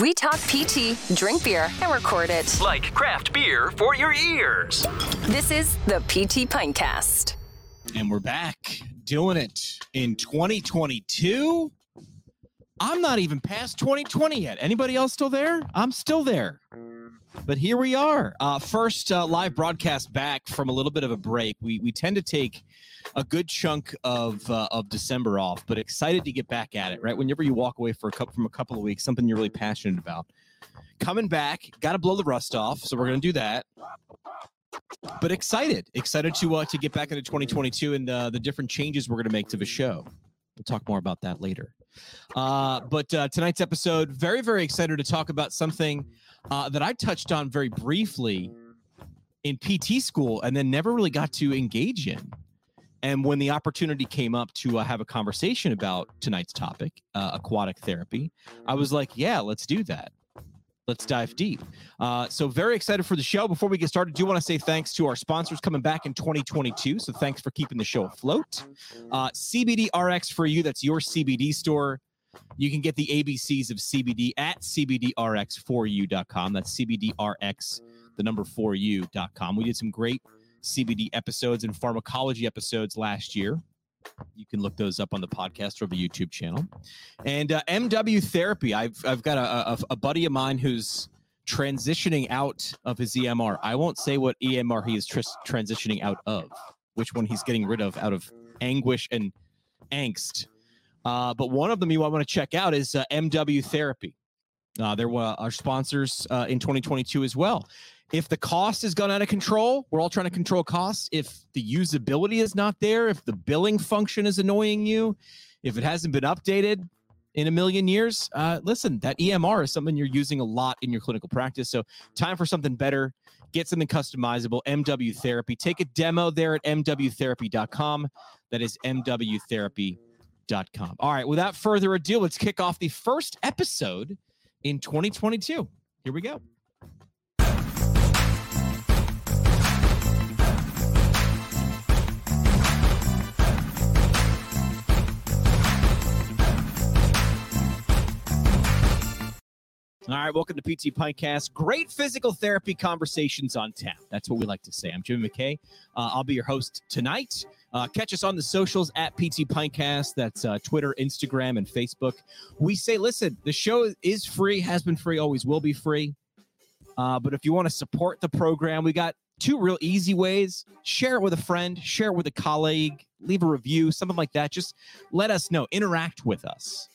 We talk PT, drink beer, and record it. Like craft beer for your ears. This is the PT Pintcast. And we're back doing it in 2022. I'm not even past 2020 yet. Anybody else still there? I'm still there. But here we are. Uh, first uh, live broadcast back from a little bit of a break. We we tend to take a good chunk of uh, of December off, but excited to get back at it. Right, whenever you walk away for a from a couple of weeks, something you're really passionate about. Coming back, got to blow the rust off, so we're gonna do that. But excited, excited to uh, to get back into 2022 and uh, the different changes we're gonna make to the show. We'll talk more about that later. Uh, but uh, tonight's episode, very very excited to talk about something uh, that I touched on very briefly in PT school and then never really got to engage in. And when the opportunity came up to uh, have a conversation about tonight's topic, uh, aquatic therapy, I was like, yeah, let's do that. Let's dive deep. Uh, so, very excited for the show. Before we get started, do want to say thanks to our sponsors coming back in 2022. So, thanks for keeping the show afloat. Uh, CBD RX for you, that's your CBD store. You can get the ABCs of CBD at CBDRX4U.com. That's CBDRX, the number 4U.com. We did some great CBD episodes and pharmacology episodes last year. You can look those up on the podcast or the YouTube channel. And uh, MW Therapy, I've, I've got a, a, a buddy of mine who's transitioning out of his EMR. I won't say what EMR he is tr- transitioning out of, which one he's getting rid of out of anguish and angst. Uh, but one of them you want to check out is uh, MW Therapy. Uh, they're our sponsors uh, in 2022 as well. If the cost has gone out of control, we're all trying to control costs. If the usability is not there, if the billing function is annoying you, if it hasn't been updated in a million years, uh, listen, that EMR is something you're using a lot in your clinical practice. So, time for something better. Get something customizable. MW Therapy. Take a demo there at mwtherapy.com. That is mwtherapy.com. All right, without further ado, let's kick off the first episode in 2022. Here we go. All right, welcome to PT Pintcast. Great physical therapy conversations on tap. That's what we like to say. I'm Jimmy McKay. Uh, I'll be your host tonight. Uh, catch us on the socials at PT Pintcast. That's uh, Twitter, Instagram, and Facebook. We say, listen, the show is free, has been free, always will be free. Uh, but if you want to support the program, we got two real easy ways. Share it with a friend, share it with a colleague, leave a review, something like that. Just let us know, interact with us.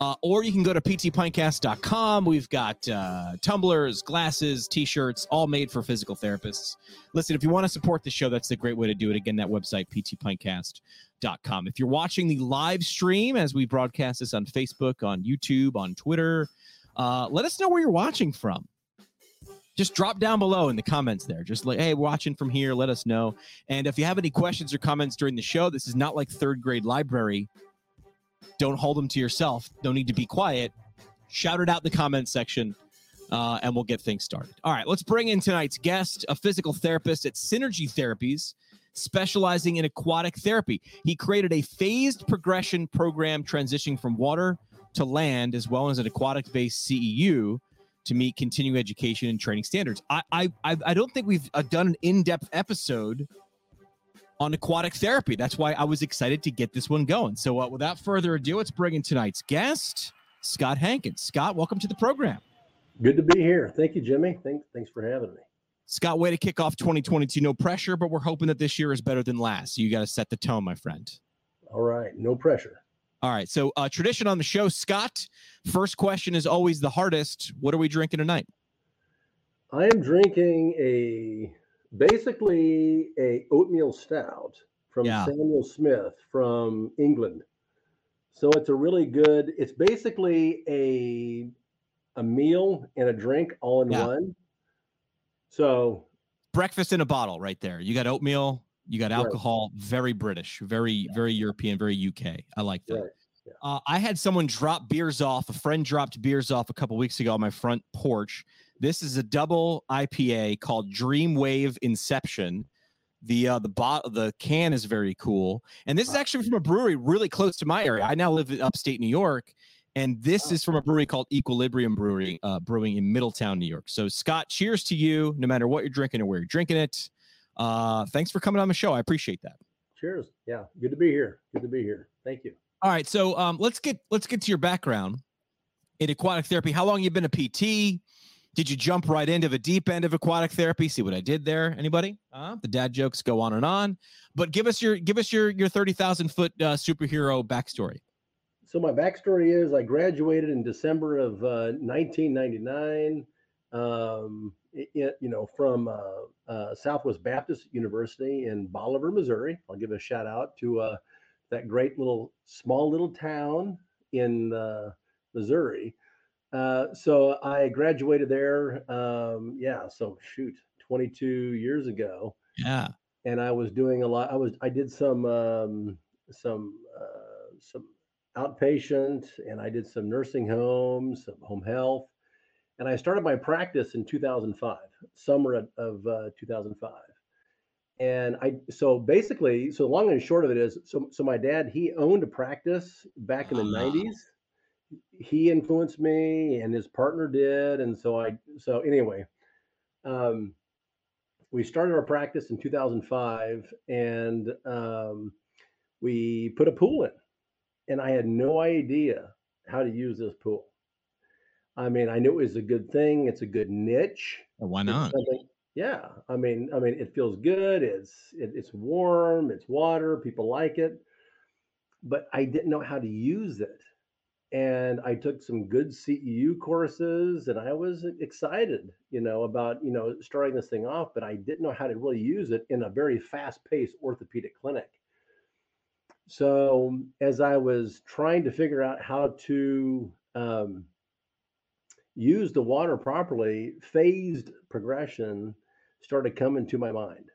Uh, or you can go to ptpintcast.com. We've got uh, tumblers, glasses, t shirts, all made for physical therapists. Listen, if you want to support the show, that's a great way to do it. Again, that website, ptpintcast.com. If you're watching the live stream as we broadcast this on Facebook, on YouTube, on Twitter, uh, let us know where you're watching from. Just drop down below in the comments there. Just like, hey, watching from here, let us know. And if you have any questions or comments during the show, this is not like third grade library don't hold them to yourself. No need to be quiet. Shout it out in the comments section, uh, and we'll get things started. All right, let's bring in tonight's guest, a physical therapist at Synergy Therapies, specializing in aquatic therapy. He created a phased progression program transitioning from water to land, as well as an aquatic-based CEU to meet continuing education and training standards. I I I don't think we've uh, done an in-depth episode on aquatic therapy. That's why I was excited to get this one going. So, uh, without further ado, let's bring in tonight's guest, Scott Hankins. Scott, welcome to the program. Good to be here. Thank you, Jimmy. Thanks, thanks for having me. Scott, way to kick off 2022. No pressure, but we're hoping that this year is better than last. So you got to set the tone, my friend. All right, no pressure. All right. So, uh, tradition on the show, Scott. First question is always the hardest. What are we drinking tonight? I am drinking a basically a oatmeal stout from Yeah. Samuel Smith from England. So it's a really good. It's basically a a meal and a drink all in Yeah. one. So Breakfast in a bottle, right there. You got oatmeal. You got Right. alcohol. Very British. Very very European. Very UK. I like that. right, Uh, I had someone drop beers off. A friend dropped beers off a couple weeks ago on my front porch. This is a double IPA called Dream Wave Inception. The uh, the bot the can is very cool, and this is actually from a brewery really close to my area. I now live in upstate New York, And this is from a brewery called Equilibrium Brewery, uh, brewing in Middletown, New York. So, Scott, cheers to you, no matter what you're drinking or where you're drinking it. Uh, thanks for coming on the show. I appreciate that. Cheers. Yeah. Good to be here. Good to be here. Thank you. All right, so um, let's get let's get to your background in aquatic therapy. How long you been a PT? Did you jump right into the deep end of aquatic therapy? See what I did there? Anybody? Uh, the dad jokes go on and on, but give us your give us your your thirty thousand foot uh, superhero backstory. So my backstory is I graduated in December of uh, 1999. Um, you know, from uh, uh, Southwest Baptist University in Bolivar, Missouri. I'll give a shout out to uh, that great little small little town in uh, Missouri. Uh, so I graduated there. Um, yeah, so shoot, 22 years ago Yeah, and I was doing a lot. I was I did some um, some uh, some outpatient, and I did some nursing homes, some home health, and I started my practice in 2005, summer of, uh, 2005. And I so basically, so long and short of it is, so so my dad he owned a practice back in the Ah. 90s. He influenced me, and his partner did, and so I so anyway. Um, we started our practice in 2005 and um, we put a pool in and i had no idea how to use this pool i mean i knew it was a good thing it's a good niche why It's not? yeah i mean i mean it feels good it's it, it's warm it's water people like it but i didn't know how to use it and I took some good CEU courses and I was excited, you know, about, you know, starting this thing off, but I didn't know how to really use it in a very fast-paced orthopedic clinic. So as I was trying to figure out how to um, use the water properly, phased progression started coming to my mind.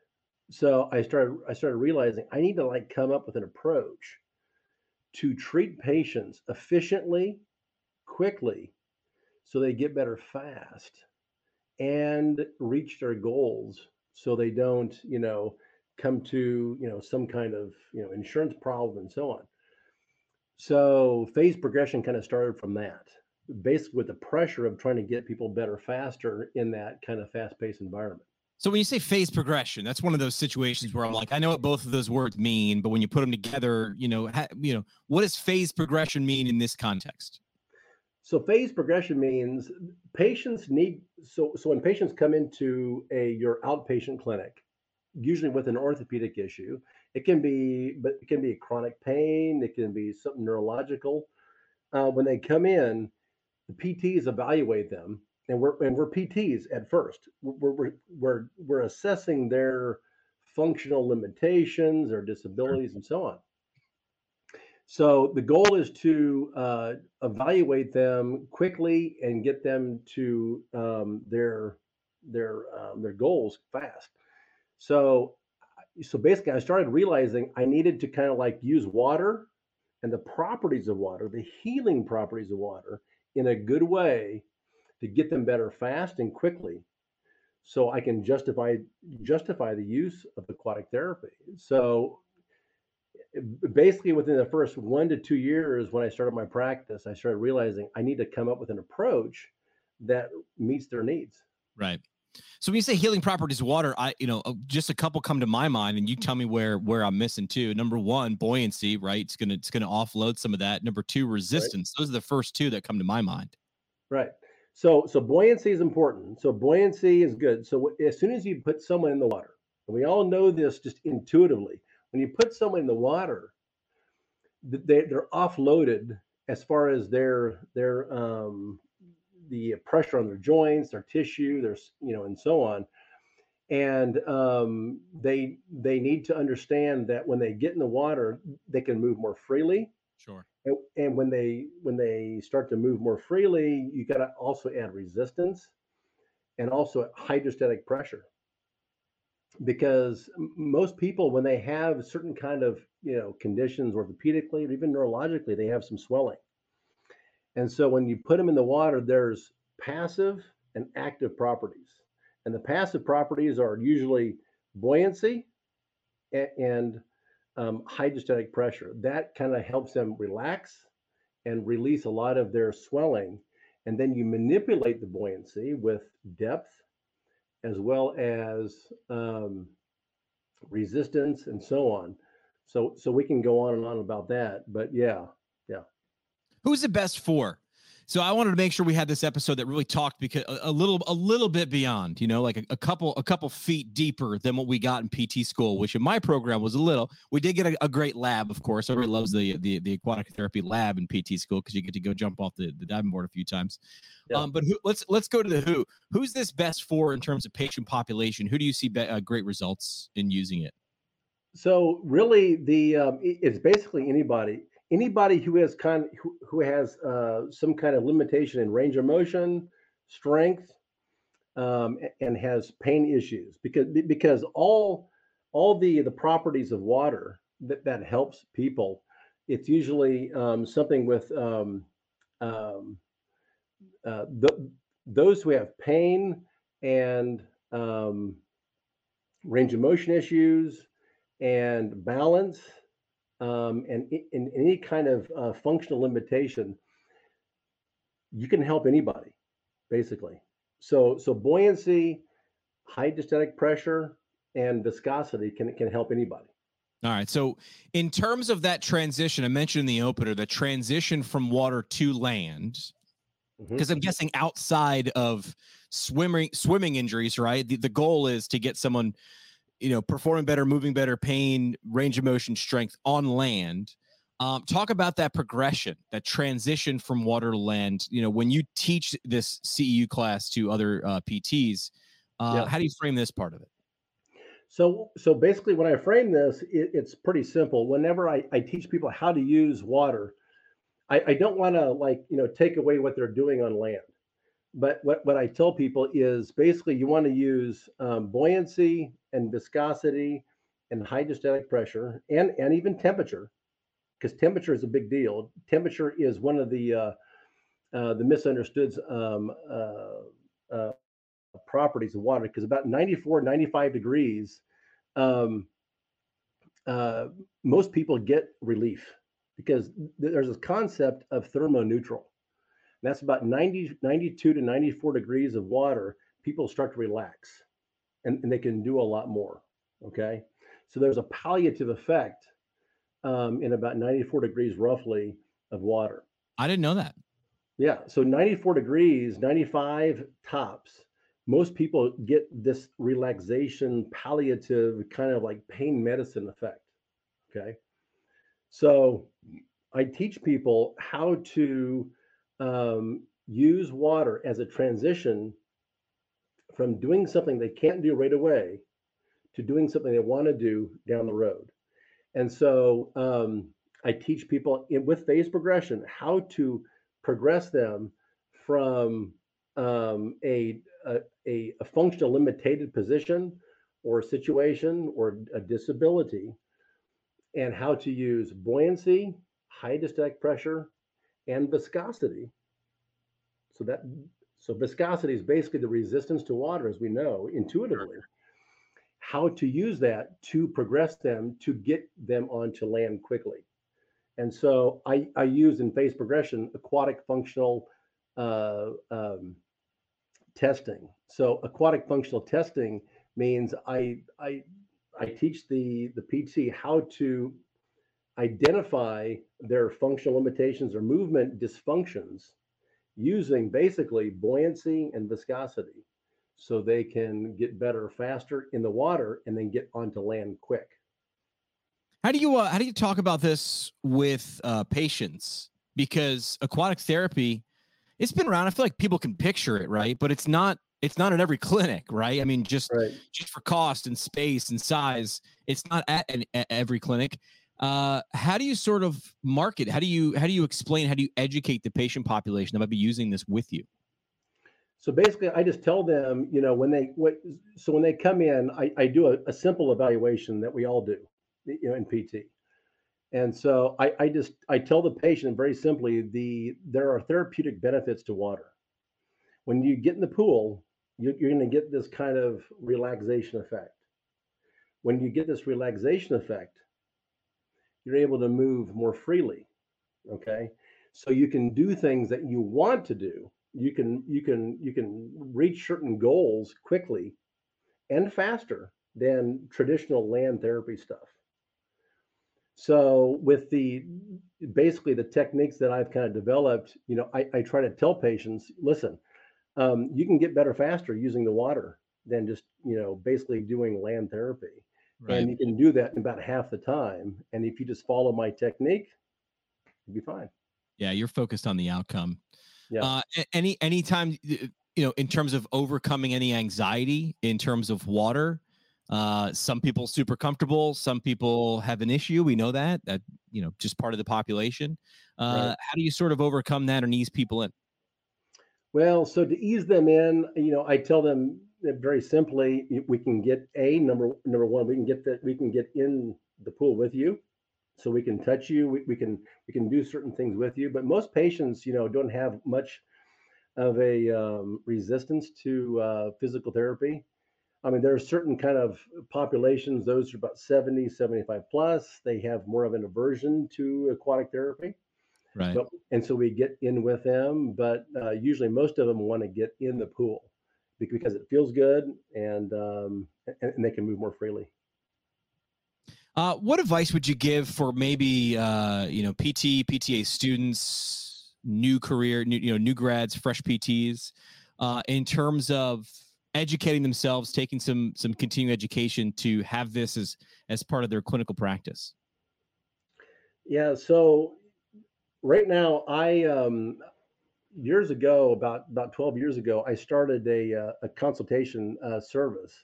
So I started I started realizing I need to like come up with an approach to treat patients efficiently, quickly, so they get better fast and reach their goals so they don't, you know, come to, you know, some kind of, you know, insurance problem and so on. So phase progression kind of started from that. Basically with the pressure of trying to get people better faster in that kind of fast-paced environment. So when you say phase progression, that's one of those situations where I'm like, I know what both of those words mean, but when you put them together, you know, ha, you know, what does phase progression mean in this context? So phase progression means patients need so so when patients come into a your outpatient clinic, usually with an orthopedic issue, it can be but it can be chronic pain, it can be something neurological. Uh, when they come in, the PTs evaluate them, and we're and we're PTs at first. We're we're we're, we're assessing their functional limitations, their disabilities, and so on. So the goal is to uh, evaluate them quickly and get them to um, their their um, their goals fast. So so basically, I started realizing I needed to kind of like use water and the properties of water, the healing properties of water, in a good way to get them better fast and quickly, so I can justify justify the use of aquatic therapy. So basically within the first one to two years when i started my practice i started realizing i need to come up with an approach that meets their needs Right. So when you say healing properties of water, I, you know, uh, just a couple come to my mind, and you tell me where where I'm missing too. Number one, buoyancy, right? It's gonna it's gonna offload some of that. Number two, resistance. Those are the first two that come to my mind. right so so buoyancy is important. So buoyancy is good. So as soon as you put someone in the water and we all know this just intuitively when you put someone in the water they, they're offloaded as far as their their um the pressure on their joints their tissue their you know and so on. And um, they they need to understand that when they get in the water they can move more freely. Sure. And, and when they when they start to move more freely you got to also add resistance and also hydrostatic pressure. Because most people when they have certain kind of you know conditions orthopedically or even neurologically they have some swelling. And so when you put them in the water there's passive and active properties. And the passive properties are usually buoyancy a- and um, hydrostatic pressure that kind of helps them relax and release a lot of their swelling. And then you manipulate the buoyancy with depth as well as um, resistance and so on. So so we can go on and on about that. But yeah, yeah. Who's the best for? So I wanted to make sure we had this episode that really talked because a, a little a little bit beyond, you know, like a, a, couple a couple feet deeper than what we got in PT school, which in my program was a little. We did get a, a great lab, of course. Everybody loves the the, the aquatic therapy lab in PT school because you get to go jump off the, the diving board a few times. Yeah. Um, but who, let's let's go to the who. Who's this best for in terms of patient population? Who do you see be, uh, great results in using it? So really, the um, it's basically anybody anybody who has kind who, who has uh, some kind of limitation in range of motion, strength, um, and has pain issues because because all all the the properties of water that that helps people, it's usually um, something with um, um, uh, the, those who have pain and um, range of motion issues and balance um, and in any kind of uh, functional limitation, you can help anybody, basically. So, so buoyancy, hydrostatic pressure, and viscosity can can help anybody. All right. So, in terms of that transition, I mentioned in the opener the transition from water to land, because mm-hmm. I'm guessing outside of swimming swimming injuries, right? The, the goal is to get someone you know, performing better, moving better, pain, range of motion, strength on land. Um, talk about that progression, that transition from water to land. You know, when you teach this CEU class to other uh, PTs, uh, yeah. how do you frame this part of it? So, so basically, when I frame this, it, it's pretty simple. Whenever I, I teach people how to use water, I, I don't want to like you know take away what they're doing on land but what, what I tell people is basically you want to use um, buoyancy and viscosity and hydrostatic pressure and, and even temperature, because temperature is a big deal. Temperature is one of the uh, uh, the misunderstood um, uh, uh properties of water, because about 94, 95 degrees, um, uh, most people get relief because there's this concept of thermoneutral that's about 90, 92 to 94 degrees of water. People start to relax and, and they can do a lot more. Okay. So there's a palliative effect um, in about 94 degrees roughly of water. I didn't know that. Yeah. So 94 degrees, 95 tops. Most people get this relaxation, palliative kind of like pain medicine effect. Okay. So I teach people how to um, use water as a transition from doing something they can't do right away to doing something they want to do down the road. And so um, I teach people in, with phase progression how to progress them from um, a, a, a functional limited position or situation or a disability and how to use buoyancy, high hydrostatic pressure, and viscosity. So that so viscosity is basically the resistance to water, as we know intuitively. How to use that to progress them to get them onto land quickly. And so I, I use in phase progression aquatic functional uh, um, testing. So aquatic functional testing means I I I teach the the PT how to identify their functional limitations or movement dysfunctions using basically buoyancy and viscosity so they can get better faster in the water and then get onto land quick. How do you uh, how do you talk about this with uh, patients? Because aquatic therapy, it's been around. I feel like people can picture it, right? But it's not it's not at every clinic, right? I mean, just right. just for cost and space and size, it's not at, at every clinic. Uh, how do you sort of market? How do you how do you explain? How do you educate the patient population that might be using this with you? So basically, I just tell them, you know, when they what so when they come in, I, I do a, a simple evaluation that we all do, you know, in PT. And so I, I just I tell the patient very simply the there are therapeutic benefits to water. When you get in the pool, you, you're going to get this kind of relaxation effect. When you get this relaxation effect, you're able to move more freely. Okay. so you can do things that you want to do you can you can you can reach certain goals quickly and faster than traditional land therapy stuff so with the basically the techniques that i've kind of developed you know i, I try to tell patients listen um, you can get better faster using the water than just you know basically doing land therapy Right. and you can do that in about half the time and if you just follow my technique you'll be fine yeah, you're focused on the outcome. Yeah. Uh, any anytime y- you know, in terms of overcoming any anxiety in terms of water, uh, some people super comfortable. Some people have an issue. We know that. That you know, just part of the population. Uh, Right. How do you sort of overcome that and ease people in? Well, so to ease them in, you know, I tell them very simply, we can get a number number one, we can get that we can get in the pool with you, so we can touch you, we, we can we can do certain things with you. But most patients, you know, don't have much of a um, resistance to uh, physical therapy. I mean, there are certain kind of populations, those are about 70, 75 plus, they have more of an aversion to aquatic therapy. Right. But, and so we get in with them, but uh, usually most of them want to get in the pool because it feels good and, um, and they can move more freely. Uh, what advice would you give for maybe uh, you know PT, PTA students, new career, new, you know, new grads, fresh PTs, uh, in terms of educating themselves, taking some some continuing education to have this as as part of their clinical practice? Yeah. So right now, I um, years ago, about about twelve years ago, I started a uh, a consultation uh, service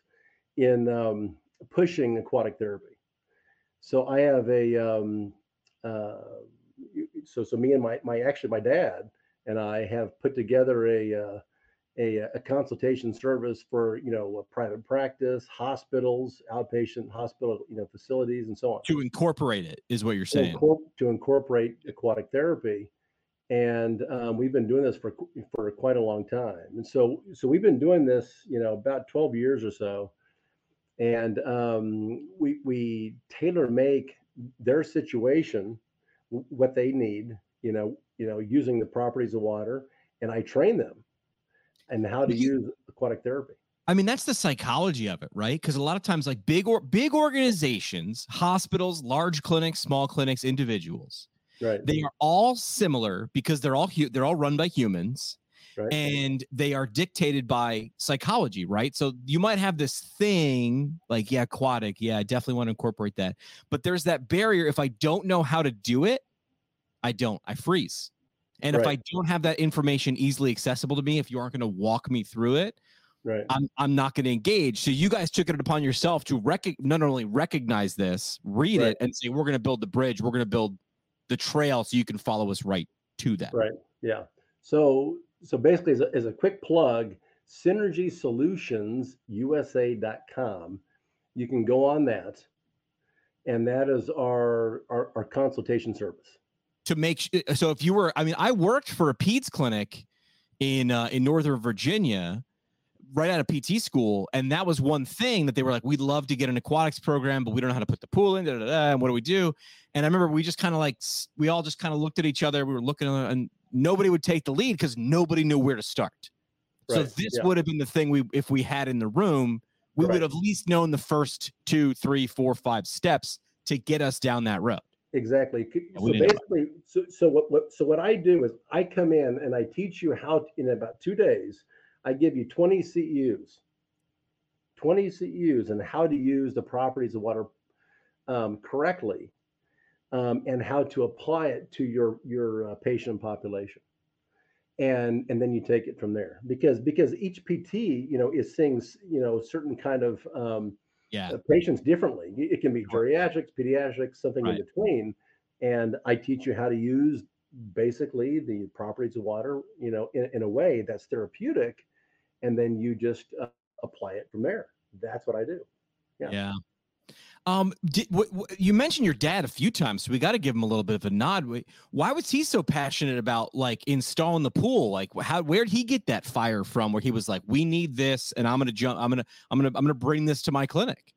in um, pushing aquatic therapy. So I have a um, uh, so so me and my my actually my dad and I have put together a uh, a, a consultation service for you know a private practice, hospitals, outpatient hospital you know facilities, and so on To incorporate it is what you're to, saying. incor- to incorporate aquatic therapy and um, we've been doing this for for quite a long time. And so so we've been doing this you know about 12 years or so. And um, we we tailor make their situation what they need you know you know using the properties of water and i train them and how to You- use aquatic therapy. I mean, that's the psychology of it, right? Because a lot of times, like big or big organizations, hospitals, large clinics, small clinics, individuals, right. They are all similar because they're all hu- they're all run by humans right. and they are dictated by psychology right? So you might have this thing like yeah aquatic yeah i definitely want to incorporate that but there's that barrier if i don't know how to do it i don't i freeze. And if i don't have that information easily accessible to me if you aren't going to walk me through it right. I'm, I'm not going to engage. So you guys took it upon yourself to rec- not only recognize this read Right. it and say we're going to build the bridge we're going to build the trail so you can follow us right to that Right. Yeah. So so basically, as a, as a quick plug, Synergy Solutions USA.com. You can go on that, and that is our our, our consultation service. to make so if you were i mean i worked for a peds clinic in uh, in northern virginia right out of pt school and that was one thing that they were like we'd love to get an aquatics program but we don't know how to put the pool in da, da, da, and what do we do and i remember we just kind of like we all just kind of looked at each other we were looking and nobody would take the lead because nobody knew where to start so this yeah. would have been the thing we if we had in the room we Right. would have at least known the first two three four five steps to get us down that road Exactly. So we didn't know. basically, so, so what, what so what I do is I come in and I teach you how to, in about two days. I give you 20 CEUs, 20 CEUs, and how to use the properties of water um, correctly, um, and how to apply it to your your uh, patient population, and and then you take it from there. Because because each PT, you know, is seeing you know certain kind of um, yeah uh, patients differently. It can be geriatrics, pediatrics, something Right. in between. And I teach you how to use basically the properties of water, you know, in, in a way that's therapeutic, and then you just uh, apply it from there. That's what I do. Yeah. Yeah. Um, did, you mentioned your dad a few times, so we got to give him a little bit of a nod. Wh- Why was he so passionate about like installing the pool? Like, how where did he get that fire from? Where he was like, "We need this, and I'm gonna jump. I'm gonna, I'm gonna, I'm gonna bring this to my clinic."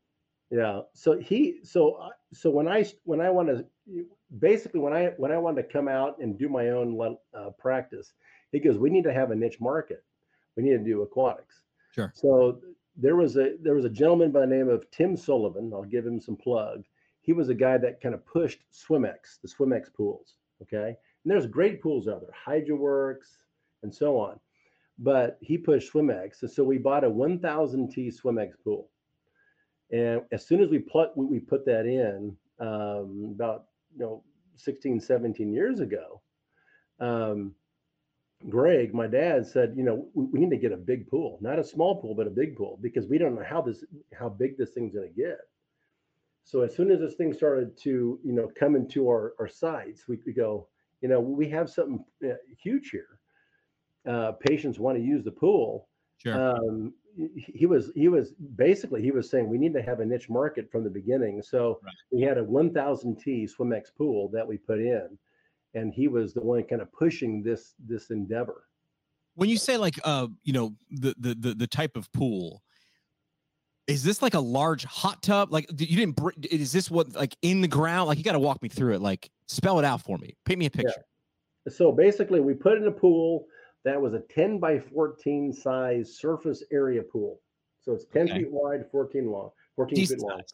Yeah. So he, so so when I when I want to basically when I when I wanted to come out and do my own uh, practice, he goes, we need to have a niche market. We need to do aquatics. Sure. So there was a there was a gentleman by the name of Tim Sullivan. I'll give him some plug. He was a guy that kind of pushed Swimex, the Swimex pools. Okay, and there's great pools out there, HydroWorx and so on. But he pushed Swimex, and so we bought a 1,000 T Swimex pool. And as soon as we put we, we put that in, um, about you know 16, 17 years ago, um, Greg, my dad said, you know, we, we need to get a big pool, not a small pool, but a big pool, because we don't know how this how big this thing's going to get. So as soon as this thing started to, you know, come into our, our sites, we could go, you know, we have something uh, huge here. Uh, patients want to use the pool. Sure. Um, he- was he was basically he was saying we need to have a niche market from the beginning. So Right. we had a 1,000 T Swimex pool that we put in, and he was the one kind of pushing this this endeavor. when you say like uh you know the the the, the type of pool is this like a large hot tub like you didn't br- is this what like in the ground like you got to walk me through it like spell it out for me paint me a picture So basically, we put in a pool that was a 10 by 14 size surface area pool. So it's 10 Okay. feet wide, 14 long, 14 Decent feet long. size.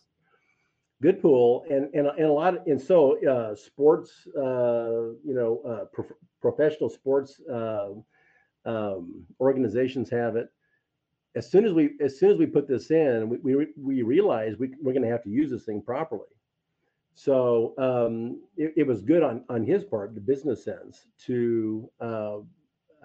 Good pool, and and, and a lot of and so uh, sports, uh, you know, uh, prof- professional sports uh, um, organizations have it. As soon as we as soon as we put this in, we we, we realize we, we're going to have to use this thing properly. So um, it, it was good on on his part, the business sense, to uh,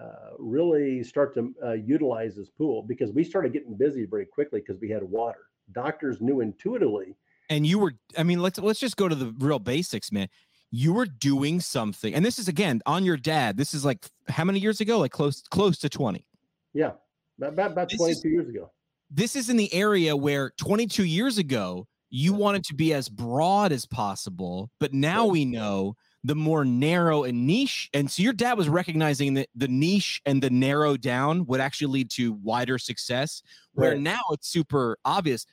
uh, really start to uh, utilize this pool because we started getting busy very quickly because we had water. Doctors knew intuitively. And you were i mean let's let's just go to the real basics man. You were doing something and this is again on your dad this is like how many years ago? Like close close to 20 Yeah, about about, about 22 is- years ago. this is in the area where 22 years ago you wanted to be as broad as possible but now we know the more narrow and niche and so your dad was recognizing that the niche and the narrow down would actually lead to wider success where Right. now it's super obvious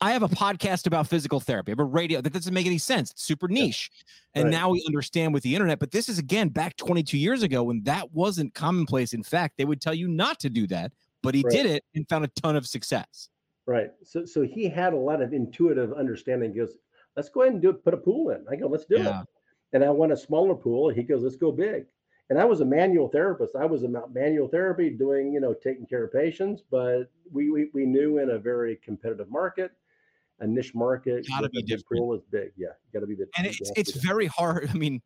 i have a podcast about physical therapy i have a radio that doesn't make any sense it's super niche and Right. now we understand with the internet but this is again back 22 years ago when that wasn't commonplace in fact they would tell you not to do that but he Right. did it and found a ton of success Right. So so he had a lot of intuitive understanding. He goes, let's go ahead and do it, put a pool in. I go, let's do Yeah. it. And I want a smaller pool. He goes, let's go big. And I was a manual therapist. I was about manual therapy, doing, you know, taking care of patients, but we we, we knew in a very competitive market, a niche market, Gotta be different. pool is big. Yeah. Gotta be the and it's it's very hard. I mean,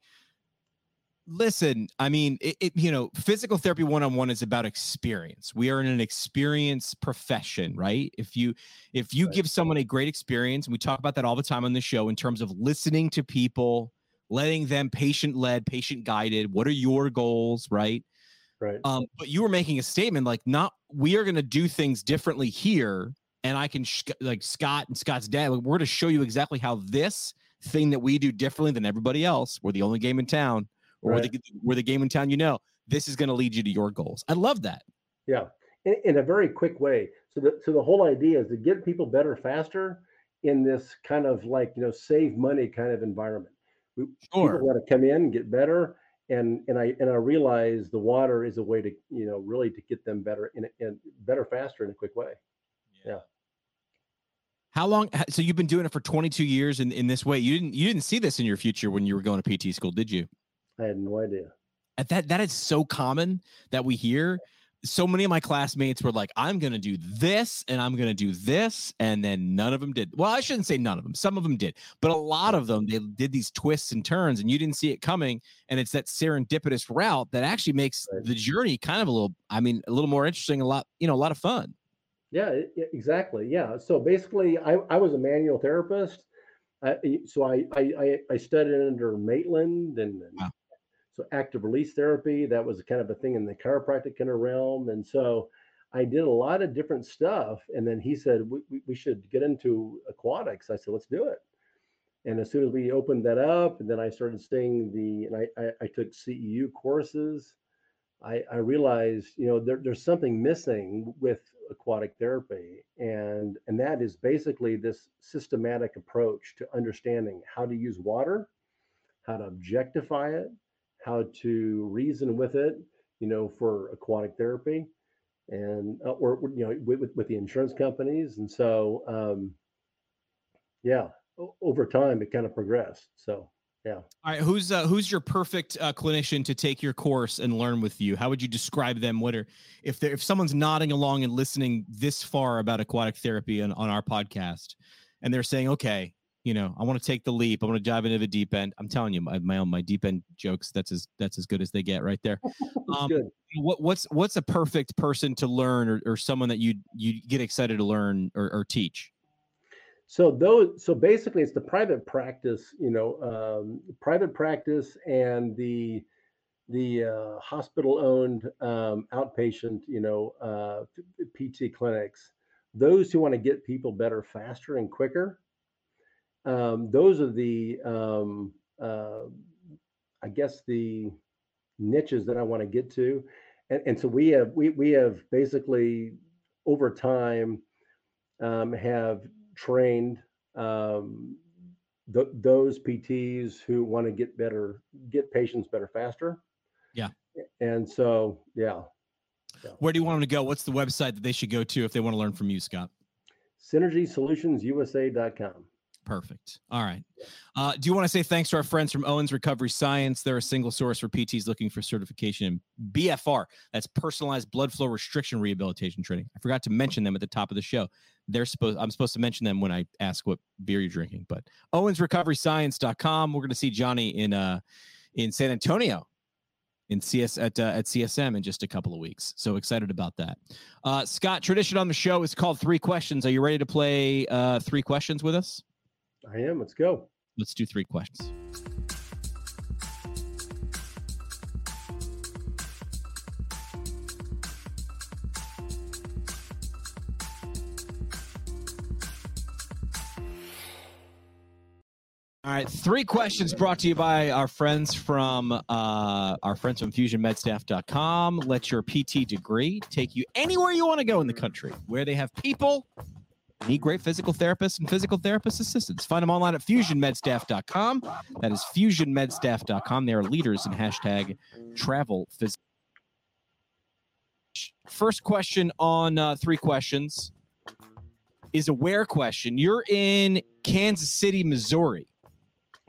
listen, I mean, it, it you know, physical therapy one on one is about experience. We are in an experience profession, right? If you if you Right. give someone a great experience, and we talk about that all the time on the show in terms of listening to people, letting them patient led, patient guided. What are your goals, right? right. Um, but you were making a statement like, not we are going to do things differently here, and I can sh- like Scott and Scott's dad. Like, we're going to show you exactly how this thing that we do differently than everybody else. We're the only game in town, or we're, the, we're the game in town. You know, this is going to lead you to your goals. I love that. Yeah, in, in a very quick way. So the so the whole idea is to get people better faster in this kind of like you know save money kind of environment. We, Sure. People want to come in get better, and and I and I realize the water is a way to you know really to get them better in a, in better faster in a quick way. Yeah. How long? So you've been doing it for 22 years in, in this way. You didn't you didn't see this in your future when you were going to PT school, did you? I had no idea. And that that is so common that we hear. So many of my classmates were like, "I'm going to do this and I'm going to do this," and then none of them did. Well, I shouldn't say none of them. Some of them did, but a lot of them they did these twists and turns, and you didn't see it coming. And it's that serendipitous route that actually makes Right. the journey kind of a little, I mean, a little more interesting, a lot, you know, a lot of fun. Yeah, e- e- exactly. Yeah. So basically, I, I was a manual therapist. I, so I, I, I, I studied under Maitland and, and Wow. so active release therapy. That was kind of a thing in the chiropractic kind of realm. And so I did a lot of different stuff. And then he said, we, we, we should get into aquatics. I said, let's do it. And as soon as we opened that up, and then I started seeing the, and I, I, I took CEU courses. I, I realized, you know, there, there's something missing with aquatic therapy, and and that is basically this systematic approach to understanding how to use water, how to objectify it, how to reason with it, you know, for aquatic therapy, and uh, or you know with, with, with the insurance companies, and so um, yeah, over time it kind of progressed. So yeah. All right, who's uh, who's your perfect uh, clinician to take your course and learn with you? How would you describe them? What are if they if someone's nodding along and listening this far about aquatic therapy on, on our podcast, and they're saying, okay, you know, I want to take the leap. I want to dive into the deep end. I'm telling you, my my own my deep end jokes. That's as that's as good as they get right there. Um, Good. what what's what's a perfect person to learn or, or someone that you you get excited to learn or, or teach? So those, so basically, it's the private practice, you know, um, private practice and the the uh, hospital-owned um, outpatient, you know, uh, PT clinics. Those who want to get people better faster and quicker. Um, those are the, um, uh, I guess, the niches that I want to get to, and, and so we have we we have basically over time um, have trained um, th- those PTs who want to get better, get patients better faster. Yeah. And so, yeah, Where do you want them to go? What's the website that they should go to if they want to learn from you, Scott? synergysolutionsUSA.com. Perfect. All right. Uh, do you want to say thanks to our friends from Owens Recovery Science? They're a single source for PTs looking for certification in BFR. That's personalized blood flow restriction rehabilitation training. I forgot to mention them at the top of the show. They're supposed I'm supposed to mention them when I ask what beer you're drinking, but owensrecoveryscience.com. We're going to see Johnny in uh in San Antonio in CS at uh, at CSM in just a couple of weeks. So excited about that. Uh, Scott, tradition on the show is called Three Questions. Are you ready to play uh, Three Questions with us? I am. Let's go. Let's do three questions. All right, three questions brought to you by our friends from uh, our friends from FusionMedStaff.com. Let your PT degree take you anywhere you want to go in the country, where they have people Need great physical therapists and physical therapist assistants. Find them online at fusionmedstaff.com. That is fusionmedstaff.com. They are leaders in hashtag travel phys- First question on uh, three questions is a where question. You're in Kansas City, Missouri,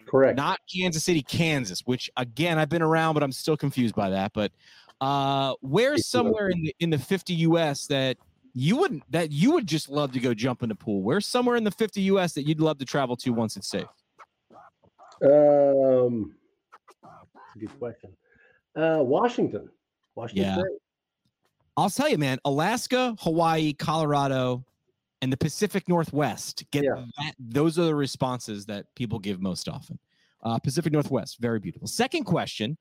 Correct. not Kansas City, Kansas, which again, I've been around, but I'm still confused by that. But uh, where's somewhere in the, in the 50 US that you wouldn't that you would just love to go jump in the pool? Where's somewhere in the 50 US that you'd love to travel to once it's safe? Um, that's a good question. Uh, Washington. Washington Yeah. State. I'll tell you, man, Alaska, Hawaii, Colorado, and the Pacific Northwest get Yeah. that. Those are the responses that people give most often. Uh, Pacific Northwest, very beautiful. Second question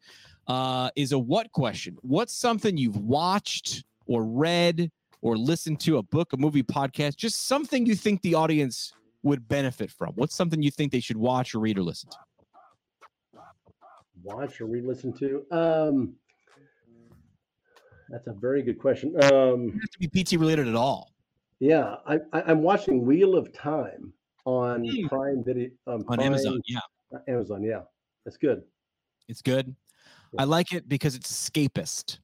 uh, is a what question? What's something you've watched or read or listen to, a book, a movie, podcast, just something you think the audience would benefit from? What's something you think they should watch or read or listen to? Watch or re-listen to. Um, that's a very good question. Um, have to be PT related at all. yeah, I, I, I'm watching Wheel of Time on Hmm. Prime Video um, On Prime- Amazon, yeah. Amazon, yeah, that's good. It's good. I like it because it's escapist.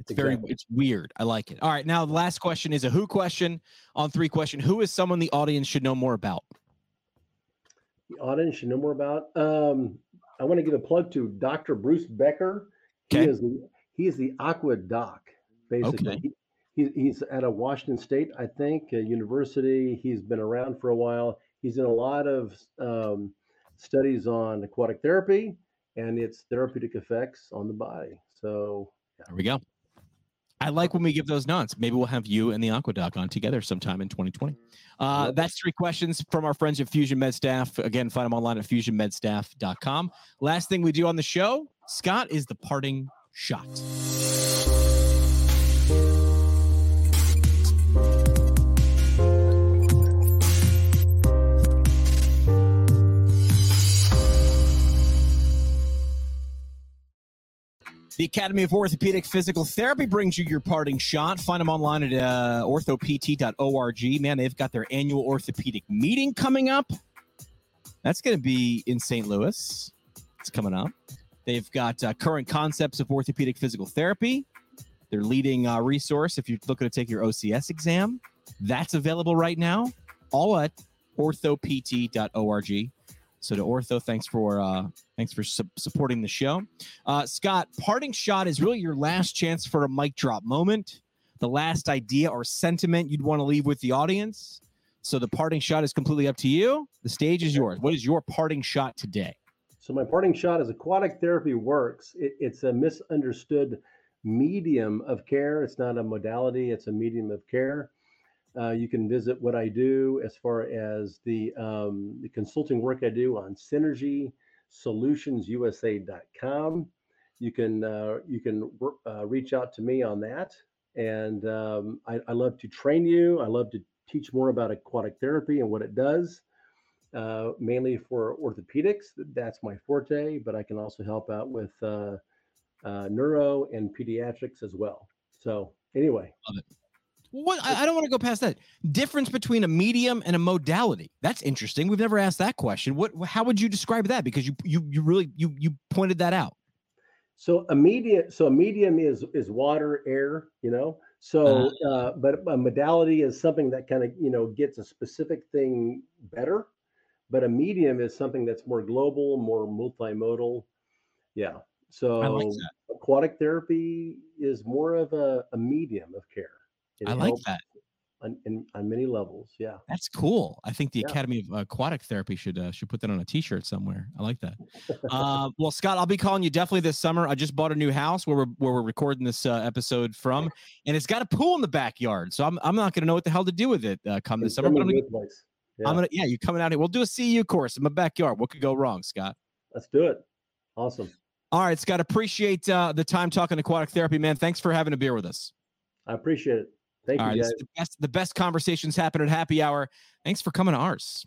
It's very Exactly. it's weird. I like it. All right, now the last question is a who question on three question. Who is someone the audience should know more about? The audience should know more about. Um, I want to give a plug to Dr. Bruce Becker. He is the he is the Aqua Doc, basically. Okay. He, he, he's at a Washington State, I think, a university. He's been around for a while. He's in a lot of um, studies on aquatic therapy and its therapeutic effects on the body. So There we go. I like when we give those nods. Maybe we'll have you and the Aquadoc on together sometime in 2020. Uh, that's three questions from our friends at Fusion Med Staff. Again, find them online at fusionmedstaff.com. Last thing we do on the show, Scott, is the parting shot. The Academy of Orthopedic Physical Therapy brings you your parting shot. Find them online at uh, orthopt.org. Man, they've got their annual orthopedic meeting coming up. That's going to be in St. Louis. It's coming up. They've got uh, current concepts of orthopedic physical therapy. Their leading uh, resource, if you're looking to take your OCS exam, that's available right now, all at orthopt.org. So to Ortho, thanks for uh, thanks for su- supporting the show. Uh, Scott, parting shot is really your last chance for a mic drop moment, the last idea or sentiment you'd want to leave with the audience. So the parting shot is completely up to you. The stage is yours. What is your parting shot today? So my parting shot is aquatic therapy works. It, it's a misunderstood medium of care. It's not a modality. It's a medium of care. Uh, you can visit what I do as far as the, um, the consulting work I do on synergysolutionsUSA.com. You can uh, you can uh, reach out to me on that, and um, I, I, love to train you. I love to teach more about aquatic therapy and what it does, uh, mainly for orthopedics. That's my forte, but I can also help out with uh, uh, neuro and pediatrics as well. So anyway, what I, I don't want to go past that. Difference between a medium and a modality. That's interesting. We've never asked that question. What how would you describe that? Because you you you really you you pointed that out. So a medium so a medium is is water, air, you know. So uh, uh, but a modality is something that kind of, you know, gets a specific thing better. But a medium is something that's more global, more multimodal. Yeah. So like aquatic therapy is more of a, a medium of care. It I like that. On, in, on many levels, yeah. That's cool. I think the yeah. Academy of Aquatic Therapy should uh, should put that on a T-shirt somewhere. I like that. uh, well, Scott, I'll be calling you definitely this summer. I just bought a new house where we're where we're recording this uh, episode from, and it's got a pool in the backyard. So I'm I'm not going to know what the hell to do with it uh, come this summer. But I'm gonna, yeah. I'm gonna yeah, you coming out here? We'll do a CEU course in my backyard. What could go wrong, Scott? Let's do it. Awesome. All right, Scott. Appreciate uh, the time talking aquatic therapy, man. Thanks for having a beer with us. I appreciate it. Thank All you, right, guys. The best, the best conversations happen at happy hour. Thanks for coming to ours.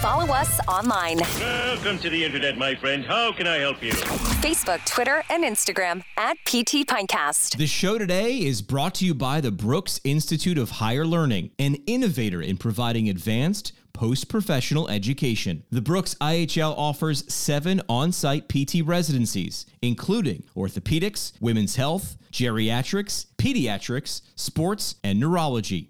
Follow us online. Welcome to the internet, my friend. How can I help you? Facebook, Twitter, and Instagram at PT Pintcast. The show today is brought to you by the Brooks Institute of Higher Learning, an innovator in providing advanced post professional education. The Brooks IHL offers seven on site PT residencies, including orthopedics, women's health, geriatrics, pediatrics, sports, and neurology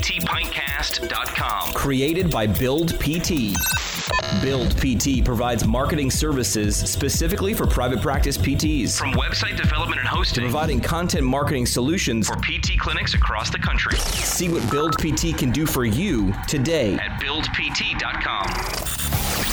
ptpintcast.com. Created by Build PT. Build PT provides marketing services specifically for private practice PTs. From website development and hosting, providing content marketing solutions for PT clinics across the country. See what Build PT can do for you today at buildpt.com.